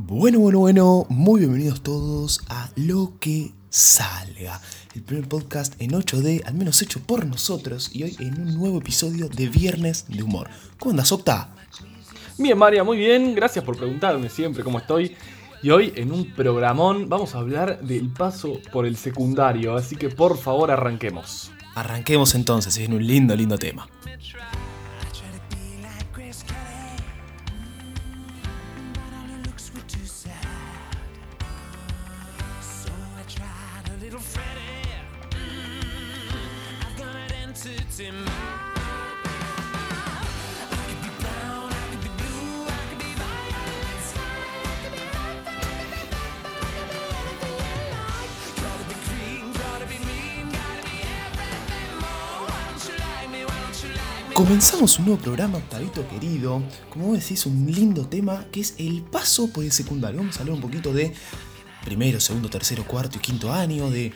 Bueno, bueno, bueno, muy bienvenidos todos a Lo que salga, el primer podcast en 8D, al menos hecho por nosotros, y hoy en un nuevo episodio de Viernes de Humor. ¿Cómo andas, Octa? Bien, María, muy bien, gracias por preguntarme siempre cómo estoy. Y hoy en un programón vamos a hablar del paso por el secundario, así que por favor arranquemos. Arranquemos entonces, es un lindo, lindo tema. Comenzamos un nuevo programa, Octavito querido. Como decís, un lindo tema que es el paso por el secundario. Vamos a hablar un poquito de primero, segundo, tercero, cuarto y quinto año, de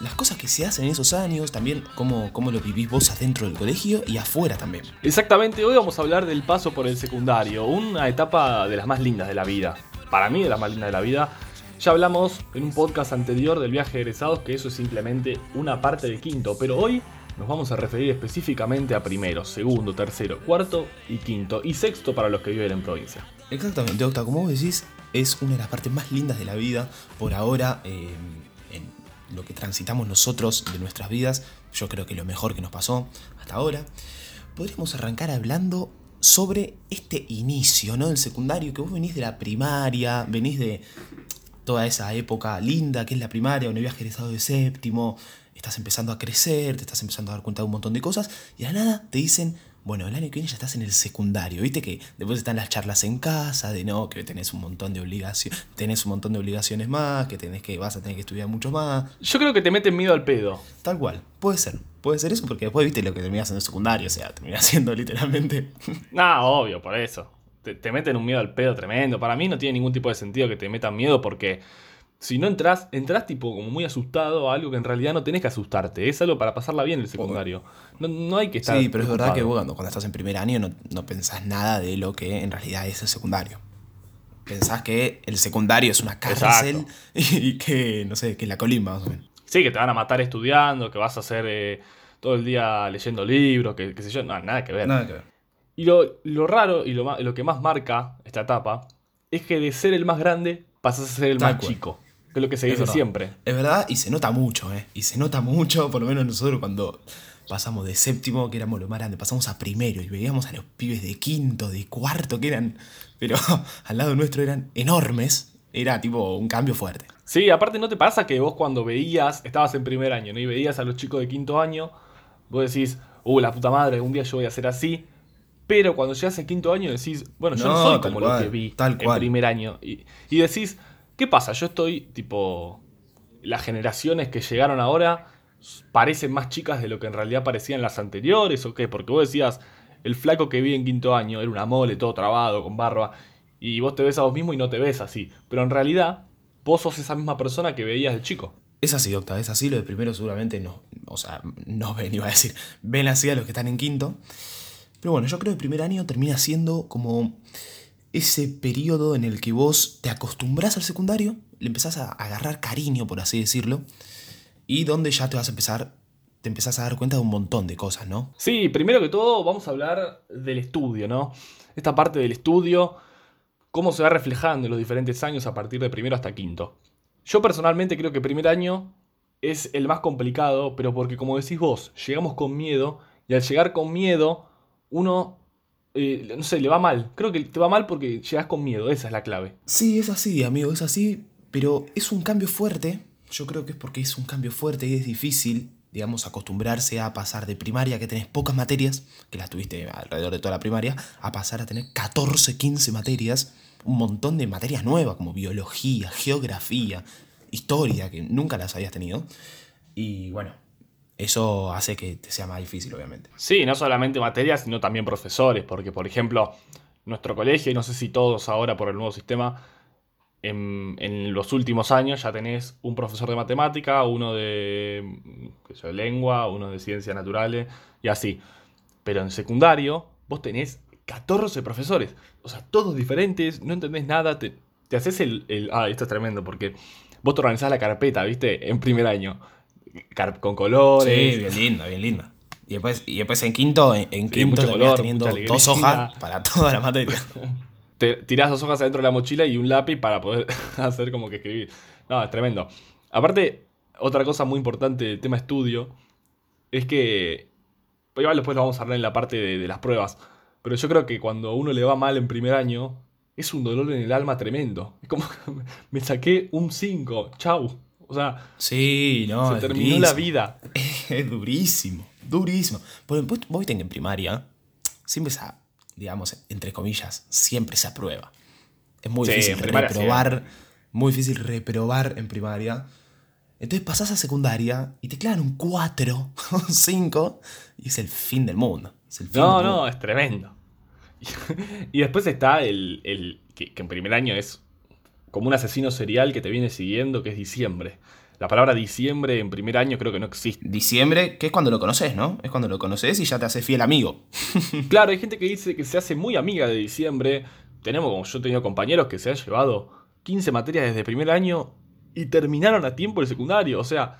las cosas que se hacen en esos años, también cómo, cómo lo vivís vos adentro del colegio y afuera también. Exactamente, hoy vamos a hablar del paso por el secundario, una etapa de las más lindas de la vida. Para mí, de las más lindas de la vida. Ya hablamos en un podcast anterior del viaje de egresados que eso es simplemente una parte de quinto, pero hoy nos vamos a referir específicamente a primero, segundo, tercero, cuarto y quinto, y sexto para los que viven en provincia. Exactamente, Octa, como vos decís, es una de las partes más lindas de la vida por ahora. Eh, en lo que transitamos nosotros de nuestras vidas, yo creo que lo mejor que nos pasó hasta ahora. Podríamos arrancar hablando sobre este inicio, ¿no? Del secundario, que vos venís de la primaria, venís de toda esa época linda que es la primaria, donde habías egresado de séptimo, estás empezando a crecer, te estás empezando a dar cuenta de un montón de cosas, y a la nada te dicen, bueno, el año que viene ya estás en el secundario, viste que después están las charlas en casa, de no, que tenés un montón de obligaciones, tenés un montón de obligaciones más, que tenés que, vas a tener que estudiar mucho más. Yo creo que te meten miedo al pedo. Tal cual, puede ser, puede ser eso, porque después viste lo que terminás en el secundario, o sea, terminás siendo literalmente. No, obvio, por eso. Te, te meten un miedo al pedo tremendo. Para mí no tiene ningún tipo de sentido que te metan miedo porque si no entras, entras tipo como muy asustado a algo que en realidad no tenés que asustarte. Es algo para pasarla bien el secundario. No, no hay que estar. Sí, pero es verdad que vos cuando, cuando estás en primer año no, no pensás nada de lo que en realidad es el secundario. Pensás que el secundario es una cárcel y que, no sé, que es la colimba más o menos. Sí, que te van a matar estudiando, que vas a hacer eh, todo el día leyendo libros, que, sé yo. No, nada que ver. Nada que ver. Y lo, lo raro y lo, lo que más marca esta etapa es que de ser el más grande pasas a ser el Tal más cual. chico. Que es lo que se Es dice verdad. siempre. Es verdad, y se nota mucho, ¿eh? Y se nota mucho, por lo menos nosotros cuando pasamos de séptimo, que éramos lo más grande, pasamos a primero y veíamos a los pibes de quinto, de cuarto, que eran, pero al lado nuestro eran enormes. Era tipo un cambio fuerte. Sí, aparte no te pasa que vos cuando veías, estabas en primer año, ¿no? Y veías a los chicos de quinto año, vos decís, uh, la puta madre, algún día yo voy a ser así. Pero cuando llegas al quinto año decís, bueno, yo no, No, soy como lo que vi tal en primer año. Y, y decís, ¿qué pasa? Yo estoy, tipo, las generaciones que llegaron ahora parecen más chicas de lo que en realidad parecían las anteriores, ¿o qué? Porque vos decías, el flaco que vi en quinto año era una mole, todo trabado, con barba, y vos te ves a vos mismo y no te ves así. Pero en realidad, vos sos esa misma persona que veías de chico. Es así, Docta, es así. Lo de primero seguramente no, o sea, no ven, iba a decir, ven así a los que están en quinto. Pero bueno, yo creo que el primer año termina siendo como ese periodo en el que vos te acostumbras al secundario, le empezás a agarrar cariño, por así decirlo, y donde ya te vas a empezar, te empezás a dar cuenta de un montón de cosas, ¿no? Sí, primero que todo vamos a hablar del estudio, ¿no? Esta parte del estudio, cómo se va reflejando en los diferentes años a partir de primero hasta quinto. Yo personalmente creo que primer año es el más complicado, pero porque como decís vos, llegamos con miedo y al llegar con miedo, uno, eh, no sé, le va mal. Creo que te va mal porque llegas con miedo, esa es la clave. Sí, es así, amigo, es así, pero es un cambio fuerte. Yo creo que es porque es un cambio fuerte y es difícil, digamos, acostumbrarse a pasar de primaria, que tenés pocas materias, que las tuviste alrededor de toda la primaria, a pasar a tener 14, 15 materias, un montón de materias nuevas, como biología, geografía, historia, que nunca las habías tenido. Y bueno, eso hace que te sea más difícil, obviamente. Sí, no solamente materias, sino también profesores, porque por ejemplo, nuestro colegio, y no sé si todos ahora por el nuevo sistema, en, en los últimos años ya tenés un profesor de matemática, uno de qué sé lengua, uno de ciencias naturales y así. Pero en secundario vos tenés 14 profesores, o sea, todos diferentes, no entendés nada, te te haces el, el. Ah, esto es tremendo, porque vos te organizás la carpeta, ¿viste? En primer año. Con colores. Sí, bien linda, bien linda. Y después, y después en quinto, en, en Sí, quinto color, teniendo dos hojas para toda la materia. te tirás dos hojas adentro de la mochila y un lápiz para poder hacer como que escribir. No, es tremendo. Aparte, otra cosa muy importante del tema estudio es que. pues Igual después lo vamos a hablar en la parte de, de las pruebas. Pero yo creo que cuando a uno le va mal en primer año, es un dolor en el alma tremendo. Es como me saqué un 5, chau. O sea, Sí, no, se terminó la vida. Es durísimo, durísimo. Porque vos, vos en primaria siempre se, digamos, entre comillas, siempre se aprueba. Es muy Sí, difícil primaria reprobar, muy difícil reprobar en primaria. Entonces pasás a secundaria y te clavan un 4 o un 5 y es el fin del mundo. Es el fin No, del no, mundo. es tremendo. Y después está el, el que, que en primer año es como un asesino serial que te viene siguiendo, que es diciembre. La palabra diciembre en primer año creo que no existe. Diciembre, que es cuando lo conoces, ¿no? Es cuando lo conoces y ya te haces fiel amigo. Claro, hay gente que dice que se hace muy amiga de diciembre. Tenemos, como yo he tenido compañeros que se han llevado 15 materias desde primer año y terminaron a tiempo el secundario. O sea,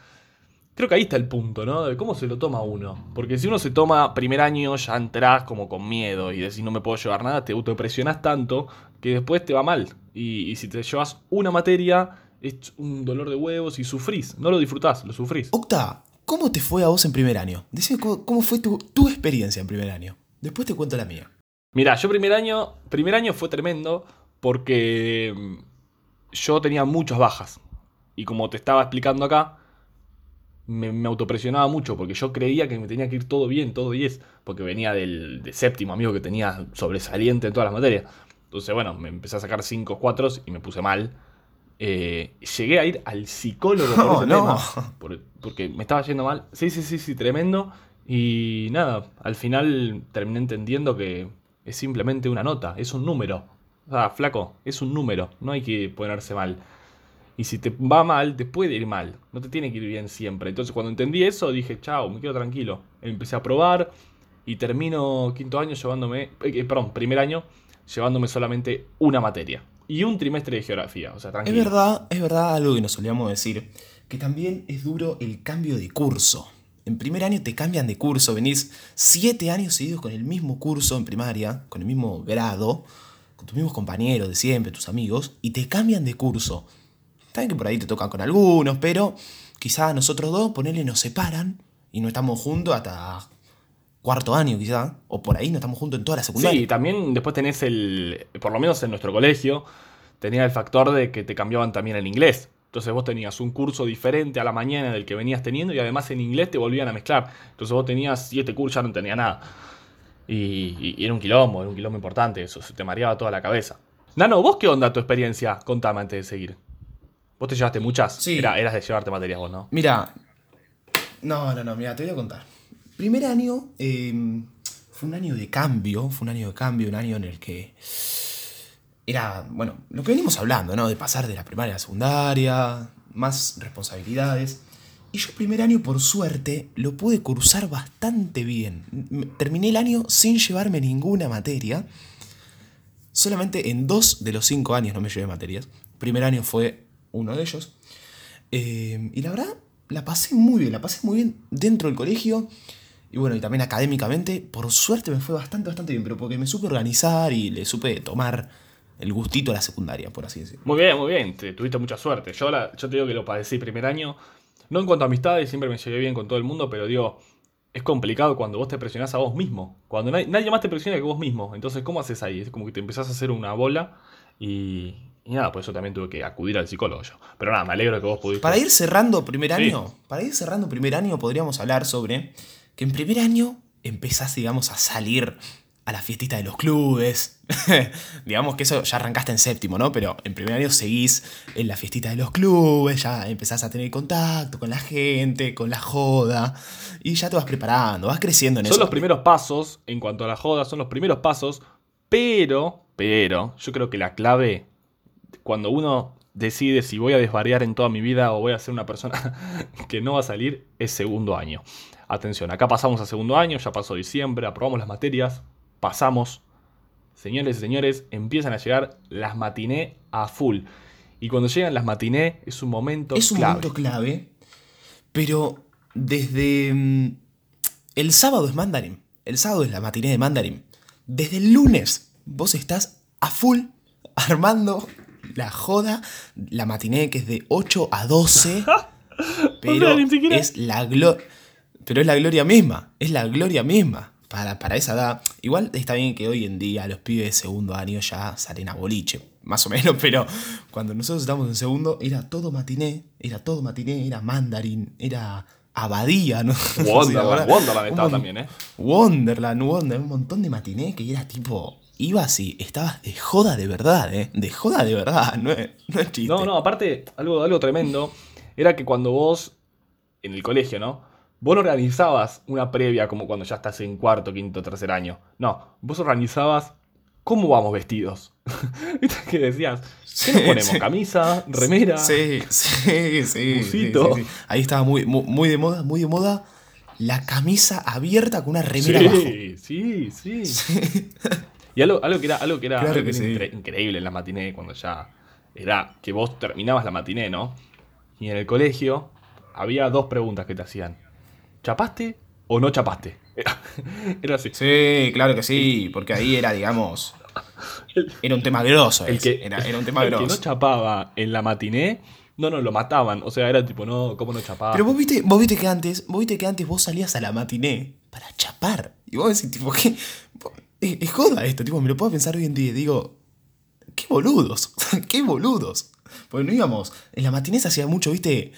creo que ahí está el punto, ¿no? De cómo se lo toma uno. Porque si uno se toma primer año, ya entrás como con miedo y decís no me puedo llevar nada, te autopresionás tanto que después te va mal. Y, y si te llevas una materia, es un dolor de huevos y sufrís. No lo disfrutás, lo sufrís. Octa, ¿cómo te fue a vos en primer año? Decime cómo, cómo fue tu, tu experiencia en primer año. Después te cuento la mía. Mira, yo primer año, primer año fue tremendo porque mm, yo tenía muchas bajas. Y como te estaba explicando acá, me, me autopresionaba mucho porque yo creía que me tenía que ir todo bien, todo 10, porque venía del, de séptimo amigo que tenía sobresaliente en todas las materias. Entonces, bueno, me empecé a sacar 5 4 y me puse mal. Eh, llegué a ir al psicólogo por No, ese no. tema, por- porque me estaba yendo mal. Sí, sí, sí, sí, tremendo. Y nada, al final terminé entendiendo que es simplemente una nota, es un número. O sea, flaco, es un número, no hay que ponerse mal. Y si te va mal, te puede ir mal. No te tiene que ir bien siempre. Entonces cuando entendí eso, dije, chao, me quedo tranquilo. Empecé a probar y termino quinto año llevándome, eh, perdón, primer año, llevándome solamente una materia. Y un trimestre de geografía, o sea, Es verdad, es verdad algo que nos solíamos decir, que también es duro el cambio de curso. En primer año te cambian de curso, venís siete años seguidos con el mismo curso en primaria, con el mismo grado, con tus mismos compañeros de siempre, tus amigos, y te cambian de curso. Saben que por ahí te tocan con algunos, pero quizá nosotros dos, ponele, nos separan y no estamos juntos hasta cuarto año quizá, o por ahí no estamos juntos en toda la secundaria. Sí, también después tenés el, por lo menos en nuestro colegio, tenía el factor de que te cambiaban también el inglés. Entonces vos tenías un curso diferente a la mañana del que venías teniendo y además en inglés te volvían a mezclar. Entonces vos tenías siete cursos, ya no tenía nada. Y, y- y era un quilombo, era un quilombo importante, eso se te mareaba toda la cabeza. Nano, ¿vos qué onda tu experiencia? Contame antes de seguir. ¿Vos te llevaste muchas? Sí. Era- eras de llevarte materias vos, ¿no? Mira, no, no, no, mira, te voy a contar. Primer año eh, fue un año de cambio, fue un año de cambio, un año en el que era, bueno, lo que venimos hablando, ¿no? De pasar de la primaria a la secundaria, más responsabilidades. Y yo primer año, por suerte, lo pude cursar bastante bien. Terminé el año sin llevarme ninguna materia. Solamente en dos de los cinco años no me llevé materias. Primer año fue uno de ellos. Eh, y la verdad, la pasé muy bien, la pasé muy bien dentro del colegio. Y bueno, y también académicamente, por suerte me fue bastante, bastante bien, pero porque me supe organizar y le supe tomar el gustito a la secundaria, por así decirlo. Muy bien, muy bien, te, tuviste mucha suerte. Yo, la- yo te digo que lo padecí primer año. No en cuanto a amistades, siempre me llevé bien con todo el mundo, pero digo, es complicado cuando vos te presionás a vos mismo. Cuando nadie, nadie más te presiona que vos mismo. Entonces, ¿cómo haces ahí? Es como que te empezás a hacer una bola y, y nada, por eso también tuve que acudir al psicólogo yo. Pero nada, me alegro que vos pudiste. Para ir cerrando primer Sí. año, para ir cerrando primer año podríamos hablar sobre que en primer año empezás, digamos, a salir a la fiestita de los clubes. digamos que eso ya arrancaste en séptimo, ¿no? Pero en primer año seguís en la fiestita de los clubes, ya empezás a tener contacto con la gente, con la joda, y ya te vas preparando, vas creciendo en Son eso. los primeros pasos en cuanto a la joda, son los primeros pasos, pero, pero, yo creo que la clave, cuando uno decide si voy a desvariar en toda mi vida o voy a ser una persona que no va a salir, es segundo año. Atención, acá pasamos a segundo año, ya pasó diciembre, aprobamos las materias, pasamos, señores y señores, empiezan a llegar las matiné a full. Y cuando llegan las matiné es un momento Es un clave. momento clave, pero desde... mm, El sábado es Mandarin. El sábado es la matiné de Mandarin. Desde el lunes vos estás a full armando la joda, la matiné que es de 8 a 12. pero sea, es la gloria. Pero es la gloria misma. Es la gloria misma. Para, para esa edad. Igual está bien que hoy en día los pibes de segundo año ya salen a boliche. Más o menos, pero cuando nosotros estábamos en segundo, era todo matiné. Era todo matiné. Era mandarin. Era abadía, ¿no? Wonderland, Wonderland estaba también, ¿eh? Wonderland, Wonderland, un montón de matiné que era tipo. Ibas y estabas de joda de verdad, ¿eh? De joda de verdad, no es, no es chiste. No, no, aparte, algo, algo tremendo era que cuando vos, en el colegio, ¿no? Vos no organizabas una previa como cuando ya estás en cuarto, quinto, tercer año. No, vos organizabas cómo vamos vestidos. ¿Viste que decías? ¿Qué nos Sí, ponemos? sí. ¿Camisa? ¿Remera? Sí, sí, sí. sí, Busito. sí, sí. Ahí estaba muy, muy, muy de moda, muy de moda. La camisa abierta con una remera sí, abajo. sí, sí, Y algo, algo que era, algo que era, Claro algo que que era sí. incre- increíble en la matiné, cuando ya era que vos terminabas la matiné, ¿no? Y en el colegio había dos preguntas que te hacían. ¿Chapaste o no chapaste? Era, era así. Sí, claro que sí, porque ahí era, digamos. Era un tema grosso. El que, era, era un tema el que grosso. no chapaba en la matiné, no, no, lo mataban. O sea, era tipo, no, ¿cómo no chapaba? Pero vos viste, vos viste que antes, vos viste que antes vos salías a la matiné para chapar. Y vos decís, tipo, ¿qué? Es, es joda esto, tipo, me lo puedo pensar hoy en día y digo, qué boludos, qué boludos. Porque no íbamos, en la matiné se hacía mucho, viste,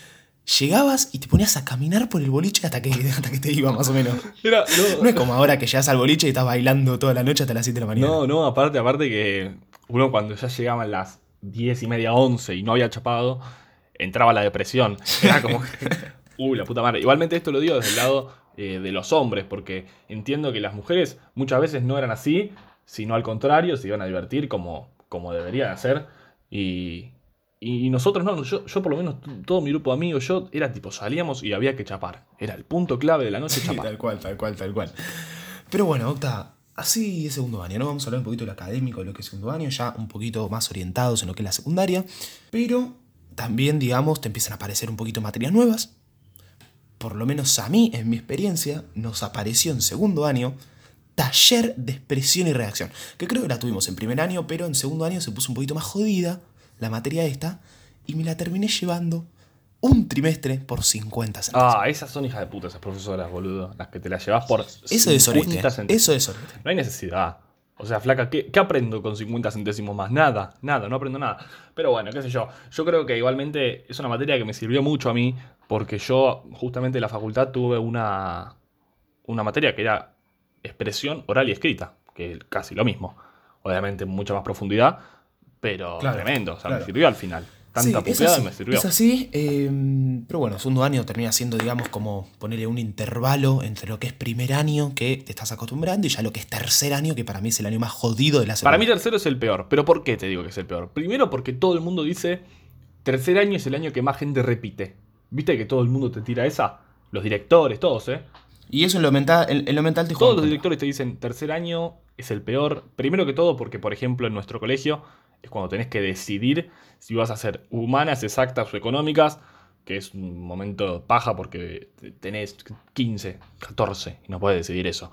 llegabas y te ponías a caminar por el boliche hasta que, hasta que te iba, más o menos. Era- no, No es como ahora que llegas al boliche y estás bailando toda la noche hasta las 7 de la mañana. No, no, aparte, aparte que uno cuando ya llegaban las 10 y media, 11 y no había chapado, entraba la depresión. Era como que, uy, la puta madre. Igualmente esto lo digo desde el lado eh, de los hombres, porque entiendo que las mujeres muchas veces no eran así, sino al contrario, se iban a divertir como, como deberían hacer. Y, y nosotros no, yo, yo por lo menos todo mi grupo de amigos, yo era tipo, salíamos y había que chapar. Era el punto clave de la noche, Sí, chapar. tal cual, tal cual, tal cual. Pero bueno, Octa, así es segundo año, ¿no? Vamos a hablar un poquito de lo académico, de lo que es segundo año, ya un poquito más orientados en lo que es la secundaria. Pero también, digamos, te empiezan a aparecer un poquito materias nuevas. Por lo menos a mí, en mi experiencia, nos apareció en segundo año taller de expresión y reacción. Que creo que la tuvimos en primer año, pero en segundo año se puso un poquito más jodida la materia esta. Y me la terminé llevando un trimestre por 50 centavos. Ah, esas son hijas de puta, esas profesoras, boludo. Las que te las llevas por Eso es 50 sorete. centésimos. Eso es sorete. No hay necesidad. O sea, flaca, ¿qué, qué aprendo con 50 centésimos más? Nada, nada, no aprendo nada. Pero bueno, qué sé yo. Yo creo que igualmente es una materia que me sirvió mucho a mí porque yo justamente en la facultad tuve una, una materia que era expresión oral y escrita, que es casi lo mismo. Obviamente en mucha más profundidad, pero Claro, tremendo. O sea, claro. me sirvió al final. Tanta Sí, puteada me sirvió. Es así, eh, pero bueno, segundo año termina siendo, digamos, como ponerle un intervalo entre lo que es primer año, que te estás acostumbrando, y ya lo que es tercer año, que para mí es el año más jodido de la Para mí tercero es el peor. ¿Pero por qué te digo que es el peor? Primero porque todo el mundo dice, tercer año es el año que más gente repite. ¿Viste que todo el mundo te tira esa? Los directores, todos, ¿eh? Y eso en lo mental, en, en lo mental te juega Todos los directores te dicen, tercer año es el peor. Primero que todo porque, por ejemplo, en nuestro colegio es cuando tenés que decidir si vas a hacer humanas, exactas o económicas, que es un momento paja porque tenés 15, 14 y no puedes decidir eso.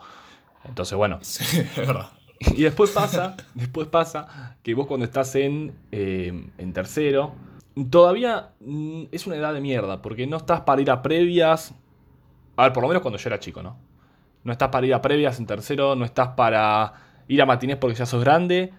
Entonces, bueno, Sí, es verdad. y después pasa, después pasa que vos cuando estás en, eh, en tercero, todavía mm, es una edad de mierda, porque no estás para ir a previas. A ver, por lo menos cuando yo era chico, ¿no? No estás para ir a previas en tercero, no estás para ir a matinés porque ya sos grande.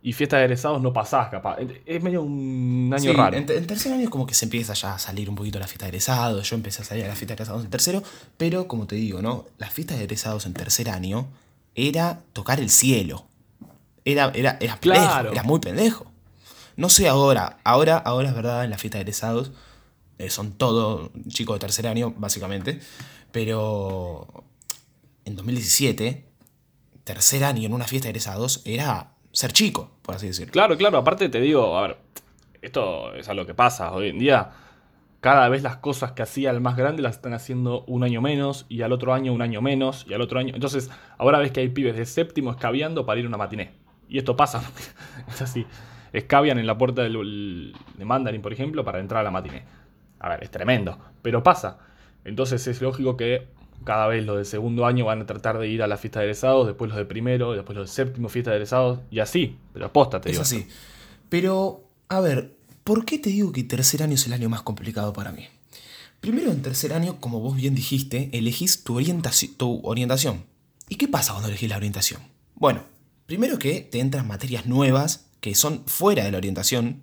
Y fiestas de egresados no pasás, capaz. Es medio un año Sí, raro. En, en tercer año es como que se empieza ya a salir un poquito la fiesta de egresados. Yo empecé a salir a la fiesta de egresados en tercero, pero como te digo, ¿no? Las fiestas de egresados en tercer año era tocar el cielo. Era, era, era pendejo, Claro. era muy pendejo. No sé ahora, ahora, ahora es verdad, en la fiesta de egresados eh, son todos chicos de tercer año, básicamente. Pero en 2017, tercer año en una fiesta de egresados era ser chico, por así decirlo. Claro, claro, aparte te digo, a ver, esto es algo que pasa hoy en día. Cada vez las cosas que hacía el más grande las están haciendo un año menos, y al otro año un año menos, y al otro año. Entonces, ahora ves que hay pibes de séptimo escabeando para ir a una matiné. Y esto pasa, es así. Escabian en la puerta de Mandarin, por ejemplo, para entrar a la matiné. A ver, es tremendo, pero pasa. Entonces es lógico que cada vez los de segundo año van a tratar de ir a la fiesta de egresados, después los de primero, después los de séptimo fiesta de egresados, y así. Pero apóstate, Es así. Pero, a ver, ¿por qué te digo que tercer año es el año más complicado para mí? Primero, en tercer año, como vos bien dijiste, elegís tu, tu orientación. ¿Y qué pasa cuando elegís la orientación? Bueno, primero que te entran materias nuevas que son fuera de la orientación,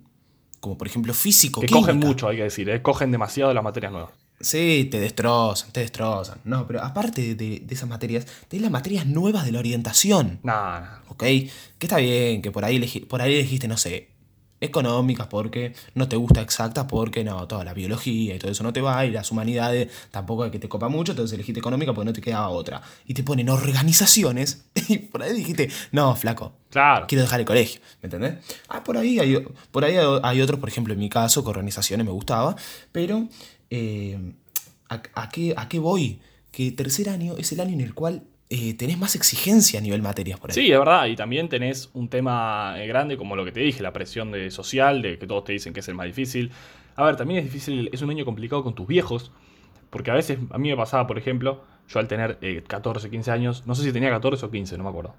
como por ejemplo físico. Que cogen mucho, hay que decir, ¿eh? cogen demasiado las materias nuevas. Sí, te destrozan, te destrozan. No, pero aparte de, esas materias, tenés las materias nuevas de la orientación. Nada. ¿Ok? Que está bien, que por ahí, por ahí elegiste, no sé, económicas porque no te gusta exacta porque no, toda la biología y todo eso no te va y las humanidades tampoco es que te copa mucho, entonces elegiste económica porque no te quedaba otra. Y te ponen organizaciones y por ahí dijiste, no, flaco, claro. quiero dejar el colegio, ¿me entendés? Ah, por ahí hay, por ahí hay otros, por ejemplo, en mi caso, que organizaciones me gustaba, pero eh, ¿a, qué, ¿a qué voy? Que tercer año es el año en el cual eh, tenés más exigencia a nivel materias por ahí. Sí, es verdad, y también tenés un tema eh, grande como lo que te dije, la presión de social, de que todos te dicen que es el más difícil. A ver, también es difícil, es un año complicado con tus viejos, porque a veces a mí me pasaba, por ejemplo, yo al tener 14, 15 años, no sé si tenía 14 o 15, no me acuerdo.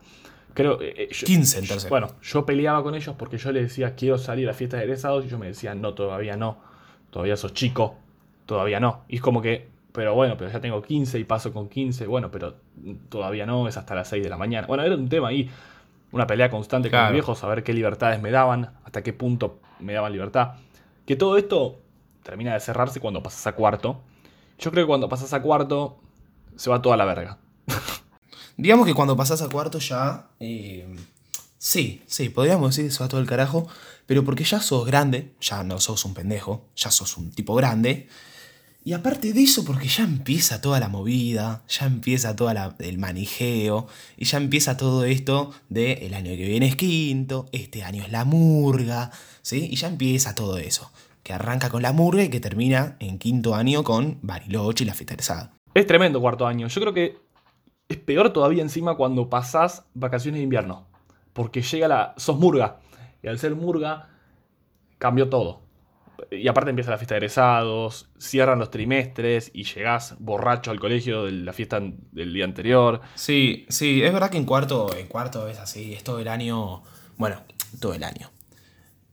Creo, 15 en tercero. Bueno, yo peleaba con ellos porque yo les decía, quiero salir a la fiesta de egresados, y ellos me decían, no, todavía no, todavía sos chico, todavía no. Y es como que, pero bueno, pero ya tengo 15 y paso con 15, bueno, pero todavía no, es hasta las 6 de la mañana. Bueno, era un tema ahí, una pelea constante con los viejos, a ver qué libertades me daban, hasta qué punto me daban libertad. Que todo esto termina de cerrarse cuando pasas a cuarto. Yo creo que cuando pasas a cuarto se va toda la verga. Digamos que cuando pasas a cuarto ya... Eh, sí, sí, podríamos decir que se va todo el carajo, pero porque ya sos grande, ya no sos un pendejo, ya sos un tipo grande, y aparte de eso, porque ya empieza toda la movida, ya empieza todo el manijeo, y ya empieza todo esto de el año que viene es quinto, este año es la murga, ¿sí? Y ya empieza todo eso, que arranca con la murga y que termina en quinto año con Bariloche y la fiesta Es tremendo cuarto año. Yo creo que es peor todavía encima cuando pasás vacaciones de invierno, porque llega la... sos murga, y al ser murga cambió todo y aparte empieza la fiesta de egresados, cierran los trimestres y llegás borracho al colegio de la fiesta del día anterior. Sí, sí, es verdad que en cuarto, en cuarto es así, es todo el año, bueno, todo el año.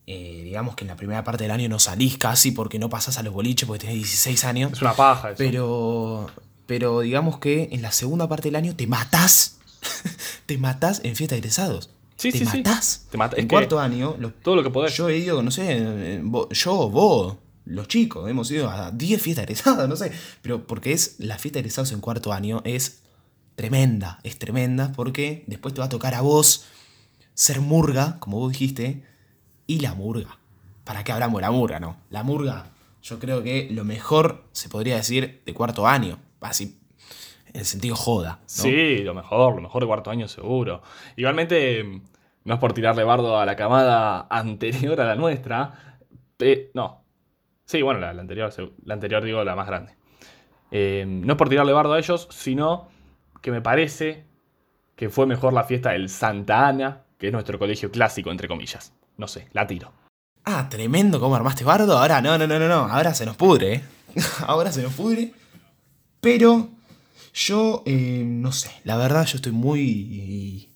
Eh, digamos que en la primera parte del año no salís casi porque no pasás a los boliches porque tenés 16 años. Es una paja eso. Pero, pero digamos que en la segunda parte del año te matás, te matás en fiesta de egresados. Sí, te sí, matás. Te matás. En cuarto año, todo lo que podés. Yo he ido, no sé, yo, vos, los chicos, hemos ido a 10 fiestas egresadas, no sé. Pero porque es la fiesta de egresados en cuarto año es tremenda, es tremenda porque después te va a tocar a vos ser murga, como vos dijiste, y la murga. ¿Para qué hablamos de la murga, no? La murga, yo creo que lo mejor se podría decir de cuarto año. Así, en el sentido joda. Sí, lo mejor, lo mejor de cuarto año seguro. Igualmente, no es por tirarle bardo a la camada anterior a la nuestra. no. Sí, bueno, la, anterior, la anterior digo la más grande. Eh, no es por tirarle bardo a ellos, sino que me parece que fue mejor la fiesta del Santa Ana, que es nuestro colegio clásico, entre comillas. No sé, la tiro. Ah, tremendo cómo armaste bardo. Ahora no, no, no, no, no. Ahora se nos pudre, ¿eh? Ahora se nos pudre. Pero yo, eh, no sé, la verdad yo estoy muy...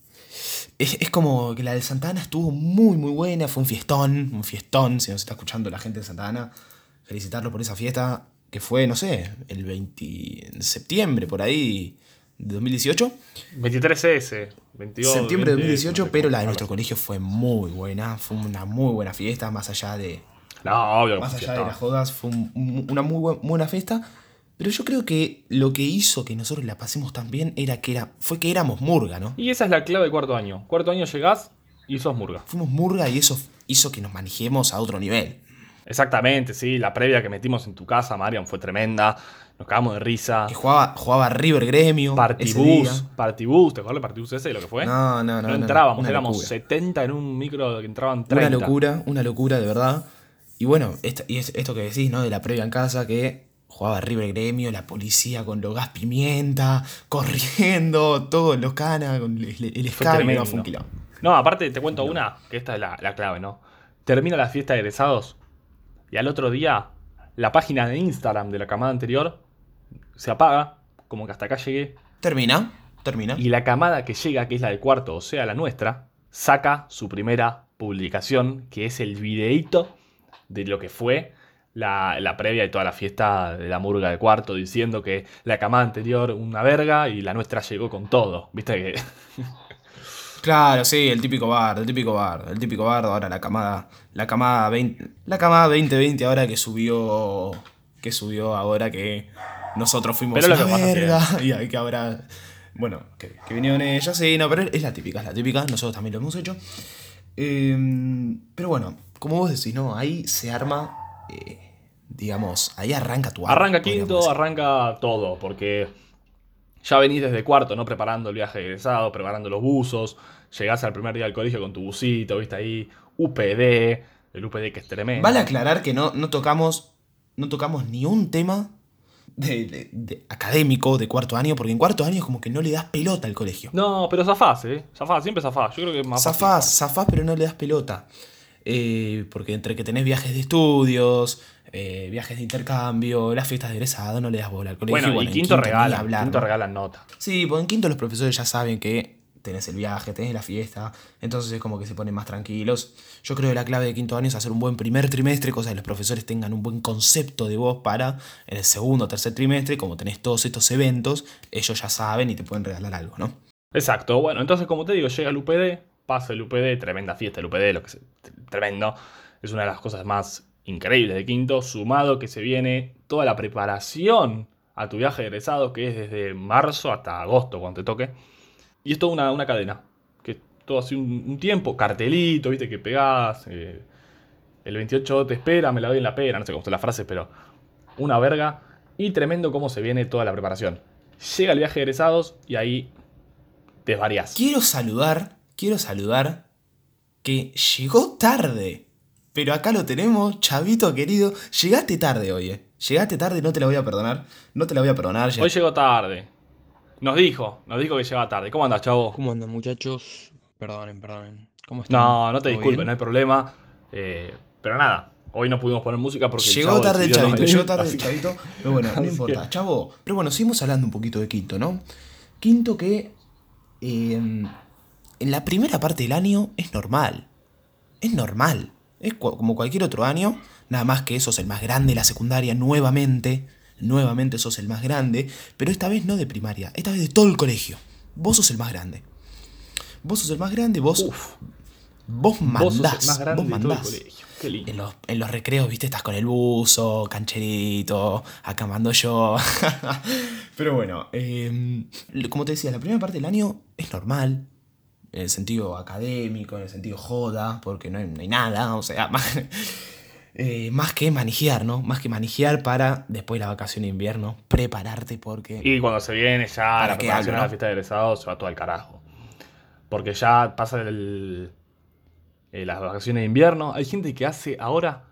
Es, como que la de Santana estuvo muy, muy buena, fue un fiestón, un fiestón, si nos está escuchando la gente de Santana, felicitarlo por esa fiesta, que fue, no sé, el 20 de septiembre, por ahí, de 2018. 23S, 22. Septiembre de 2018, pero la de nuestro colegio fue muy buena, fue una muy buena fiesta, más allá de... No, obvio, Más allá de las jodas, fue una muy buena fiesta. Pero yo creo que lo que hizo que nosotros la pasemos tan bien era que era, fue que éramos murga, ¿no? Y esa es la clave de cuarto año. Cuarto año llegás y sos murga. Fuimos murga y eso hizo que nos manejemos a otro nivel. Exactamente, sí. La previa que metimos en tu casa, Marian, fue tremenda. Nos cagamos de risa. Que jugaba, jugaba River Gremio. Partibus. Partibus, ¿te acuerdas del Partibus ese lo que fue? No, no, no. No, entrábamos, éramos 70 en un micro que entraban 30. Una locura, una locura, de verdad. Y bueno, esto, y esto que decís, ¿no? De la previa en casa, que jugaba River Gremio, la policía con los gas pimienta, corriendo, todos los canas, con el, el fue un No, aparte te cuento una, que esta es la, la clave, ¿no? Termina la fiesta de egresados y al otro día la página de Instagram de la camada anterior se apaga, como que hasta acá llegué, Termina, termina. y la camada que llega, que es la del cuarto, o sea, la nuestra, saca su primera publicación, que es el videíto de lo que fue la, la previa de toda la fiesta de la murga de cuarto, diciendo que la camada anterior una verga y la nuestra llegó con todo. ¿Viste que? Claro, sí, el típico bar, el típico bar, el típico bar, ahora la camada, la camada 20, la camada 2020 ahora que subió, que subió ahora que nosotros fuimos Pero lo que pasa verga y hay que ahora, bueno, que, que vinieron ellos, sí, no, pero es la típica, es la típica, nosotros también lo hemos hecho. Eh, pero bueno, como vos decís, ¿no? Ahí se arma, eh, digamos, ahí arranca tu Arranca podríamos quinto, decir. arranca todo, porque ya venís desde cuarto, ¿no? Preparando el viaje de egresado, preparando los buzos, llegás al primer día del colegio con tu busito, viste ahí, UPD, el UPD que es tremendo. Vale aclarar que no, no tocamos. No tocamos ni un tema de, de- de académico de cuarto año, porque en cuarto año es como que no le das pelota al colegio. No, pero zafás, ¿eh? Zafás, siempre zafás. Yo creo que es más fácil. Zafás, zafás, pero no le das pelota. Eh, porque entre que tenés viajes de estudios, eh, viajes de intercambio, las fiestas de egresado, no le das bola al colegio. Bueno, y en quinto, ni regalan, hablar, quinto ¿no? regalan nota. Sí, porque en quinto los profesores ya saben que tenés el viaje, tenés la fiesta, entonces es como que se ponen más tranquilos. Yo creo que la clave de quinto año es hacer un buen primer trimestre, cosa que los profesores tengan un buen concepto de vos para en el segundo o tercer trimestre, como tenés todos estos eventos, ellos ya saben y te pueden regalar algo, ¿no? Exacto, bueno, entonces como te digo, llega el UPD, pasa el UPD, tremenda fiesta el UPD, lo que se- tremendo. Es una de las cosas más increíbles de quinto, sumado que se viene toda la preparación a tu viaje de egresado, que es desde marzo hasta agosto, cuando te toque. Y es toda una, una cadena, que todo así un, tiempo, cartelito, viste, que pegás, eh, el 28 te espera, me la doy en la pera, no sé cómo está la frase, pero una verga. Y tremendo cómo se viene toda la preparación. Llega el viaje de egresados y ahí desvariás. Quiero saludar, quiero saludar que llegó tarde. Pero acá lo tenemos, chavito querido. Llegaste tarde hoy, eh. Llegaste tarde, no te la voy a perdonar. No te la voy a perdonar. Hoy llegó tarde. Nos dijo, nos dijo que llegaba tarde. ¿Cómo andas, chavo? ¿Cómo andan muchachos? Perdonen, perdonen. ¿Cómo están? No, no te ¿Todo disculpes, bien? no hay problema. Eh, pero nada, hoy no pudimos poner música porque Llegó chavo tarde el no chavito, venir, llegó tarde así el chavito. Pero bueno, no importa. que- Chavo. Pero bueno, seguimos hablando un poquito de Quinto, ¿no? Quinto que eh, en la primera parte del año es normal. Es normal. Es como cualquier otro año. Nada más que sos el más grande de la secundaria nuevamente. Nuevamente sos el más grande. Pero esta vez no de primaria. Esta vez de todo el colegio. Vos sos el más grande. Vos sos el más grande. Vos, Uf, vos mandás. vos más vos mandás. colegio. Qué lindo. En los, en los recreos, viste, estás con el buzo, cancherito, acá mando yo. Pero bueno, eh, como te decía, la primera parte del año es normal. En el sentido académico, en el sentido joda, porque no hay, no hay nada, o sea, más, eh, más que manejar, ¿no? Más que manejar para después de la vacación de invierno, prepararte porque... Y cuando se viene ya ¿Para la preparación a la fiesta de egresados, se va todo al carajo. Porque ya pasa el, eh, las vacaciones de invierno. Hay gente que hace ahora,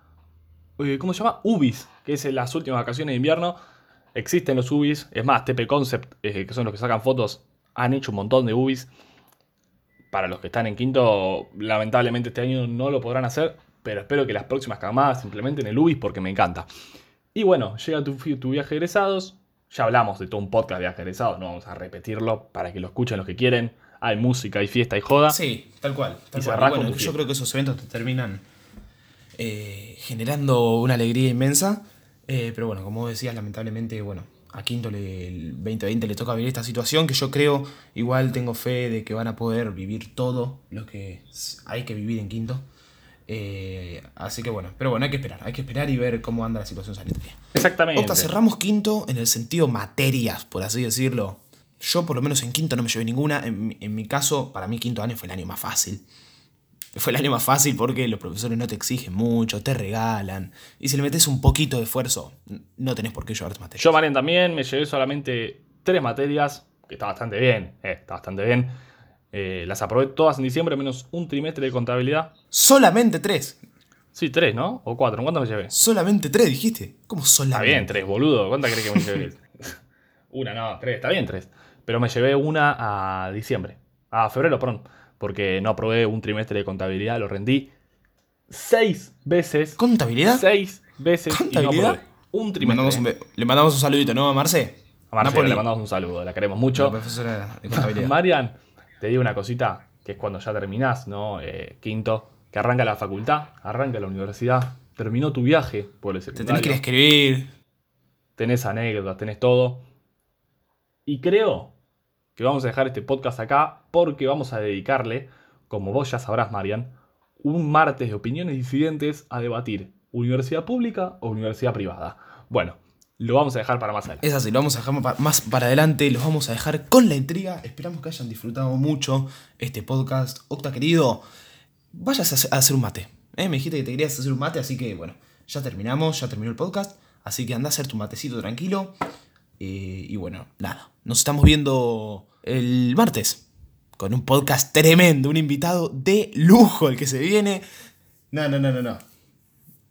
eh, ¿cómo se llama? UBIs, que es las últimas vacaciones de invierno. Existen los UBIs. Es más, TP Concept, eh, que son los que sacan fotos, han hecho un montón de UBIs. Para los que están en quinto, lamentablemente este año no lo podrán hacer. Pero espero que las próximas camadas implementen el UBIs porque me encanta. Y bueno, llega tu, viaje de egresados. Ya hablamos de todo un podcast de viaje de egresados. No vamos a repetirlo para que lo escuchen los que quieren. Hay música, hay fiesta, hay joda. Sí, tal cual. Tal Y cual. Y bueno, yo fiesta. creo que esos eventos te terminan eh, generando una alegría inmensa. Eh, pero bueno, como decías, lamentablemente, bueno, a Quinto le- el 2020 le toca vivir esta situación que yo creo, igual tengo fe de que van a poder vivir todo lo que hay que vivir en Quinto. Eh, así que bueno, pero bueno, hay que esperar, hay que esperar y ver cómo anda la situación sanitaria. Exactamente. Cerramos quinto en el sentido materias, por así decirlo. Yo por lo menos en quinto no me llevé ninguna. En, en mi caso, para mí quinto año fue el año más fácil. Fue el año más fácil porque los profesores no te exigen mucho, te regalan. Y si le metes un poquito de esfuerzo, no tenés por qué llevarte materias. Yo, Marian, también me llevé solamente tres materias, que está bastante bien, eh, está bastante bien. Eh, las aprobé todas en diciembre, menos un trimestre de contabilidad. Solamente tres. Sí, tres, ¿no? O cuatro. ¿En cuánto me llevé? Solamente tres, dijiste. ¿Cómo Está solamente? bien, tres, boludo. ¿Cuántas crees que me llevé? una, no, tres. Está bien, tres. Pero me llevé una a diciembre. A febrero, perdón. Porque no aprobé un trimestre de contabilidad, lo rendí seis veces. ¿Contabilidad? Seis veces. y no ¿Contabilidad? aprobé. Un trimestre. mandamos, un, be- le mandamos un saludito, ¿no, a Marce? A Napoli. le mandamos un saludo, la queremos La mucho. profesora de contabilidad. Marian, te digo una cosita, que es cuando ya terminás, ¿no? Eh, quinto, que arranca la facultad, arranca la universidad, terminó tu viaje por el Te tenés secundario. que escribir. tenés anécdotas, tenés todo. Y creo que vamos a dejar este podcast acá porque vamos a dedicarle, como vos ya sabrás, Marian, un martes de opiniones disidentes a debatir universidad pública o universidad privada. Bueno, lo vamos a dejar para más adelante. Es así, lo vamos a dejar más para adelante, los vamos a dejar con la intriga. Esperamos que hayan disfrutado mucho este podcast. Octa, querido, vayas a hacer un mate. ¿eh? Me dijiste que te querías hacer un mate, así que bueno, ya terminamos, ya terminó el podcast. Así que anda a hacer tu matecito tranquilo. Eh, y bueno, nada, nos estamos viendo el martes con un podcast tremendo, un invitado de lujo el que se viene. No, no, no, no, no.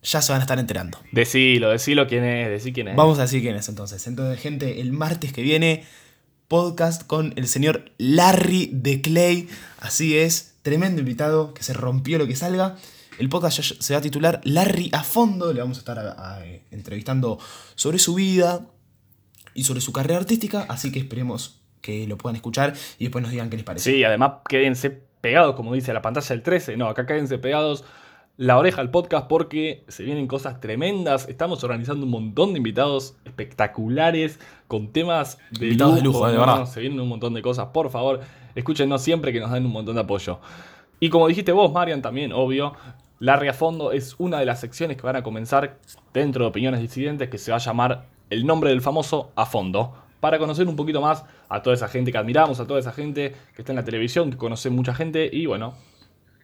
Ya se van a estar enterando. Decilo, decilo quién es, decí quién es. Vamos a decir quién es entonces. Entonces, gente, el martes que viene, podcast con el señor Larry de Clay. Así es, tremendo invitado, que se rompió lo que salga. El podcast ya se va a titular Larry a fondo. Le vamos a estar a- a- eh, entrevistando sobre su vida y sobre su carrera artística. Así que esperemos que lo puedan escuchar y después nos digan qué les parece. Sí, además quédense pegados, como dice la pantalla del 13. No, acá quédense pegados la oreja al podcast porque se vienen cosas tremendas. Estamos organizando un montón de invitados espectaculares con temas de Invitados de lujo, de verdad. Se vienen un montón de cosas. Por favor, escúchenos siempre que nos den un montón de apoyo. Y como dijiste vos, Marian, también, obvio, Larry a fondo es una de las secciones que van a comenzar dentro de Opiniones Disidentes que se va a llamar El nombre del famoso a fondo. Para conocer un poquito más a toda esa gente que admiramos, a toda esa gente que está en la televisión, que conoce mucha gente y bueno,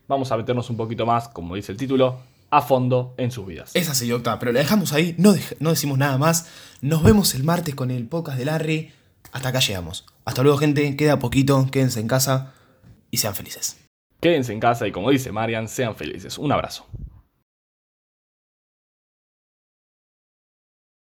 vamos a meternos un poquito más, como dice el título, a fondo en sus vidas. Es así, Octa, pero la dejamos ahí, no, dej- no decimos nada más. Nos vemos el martes con el podcast de Larry. Hasta acá llegamos. Hasta luego, gente. Queda poquito, quédense en casa y sean felices. Quédense en casa y como dice Marian, sean felices. Un abrazo.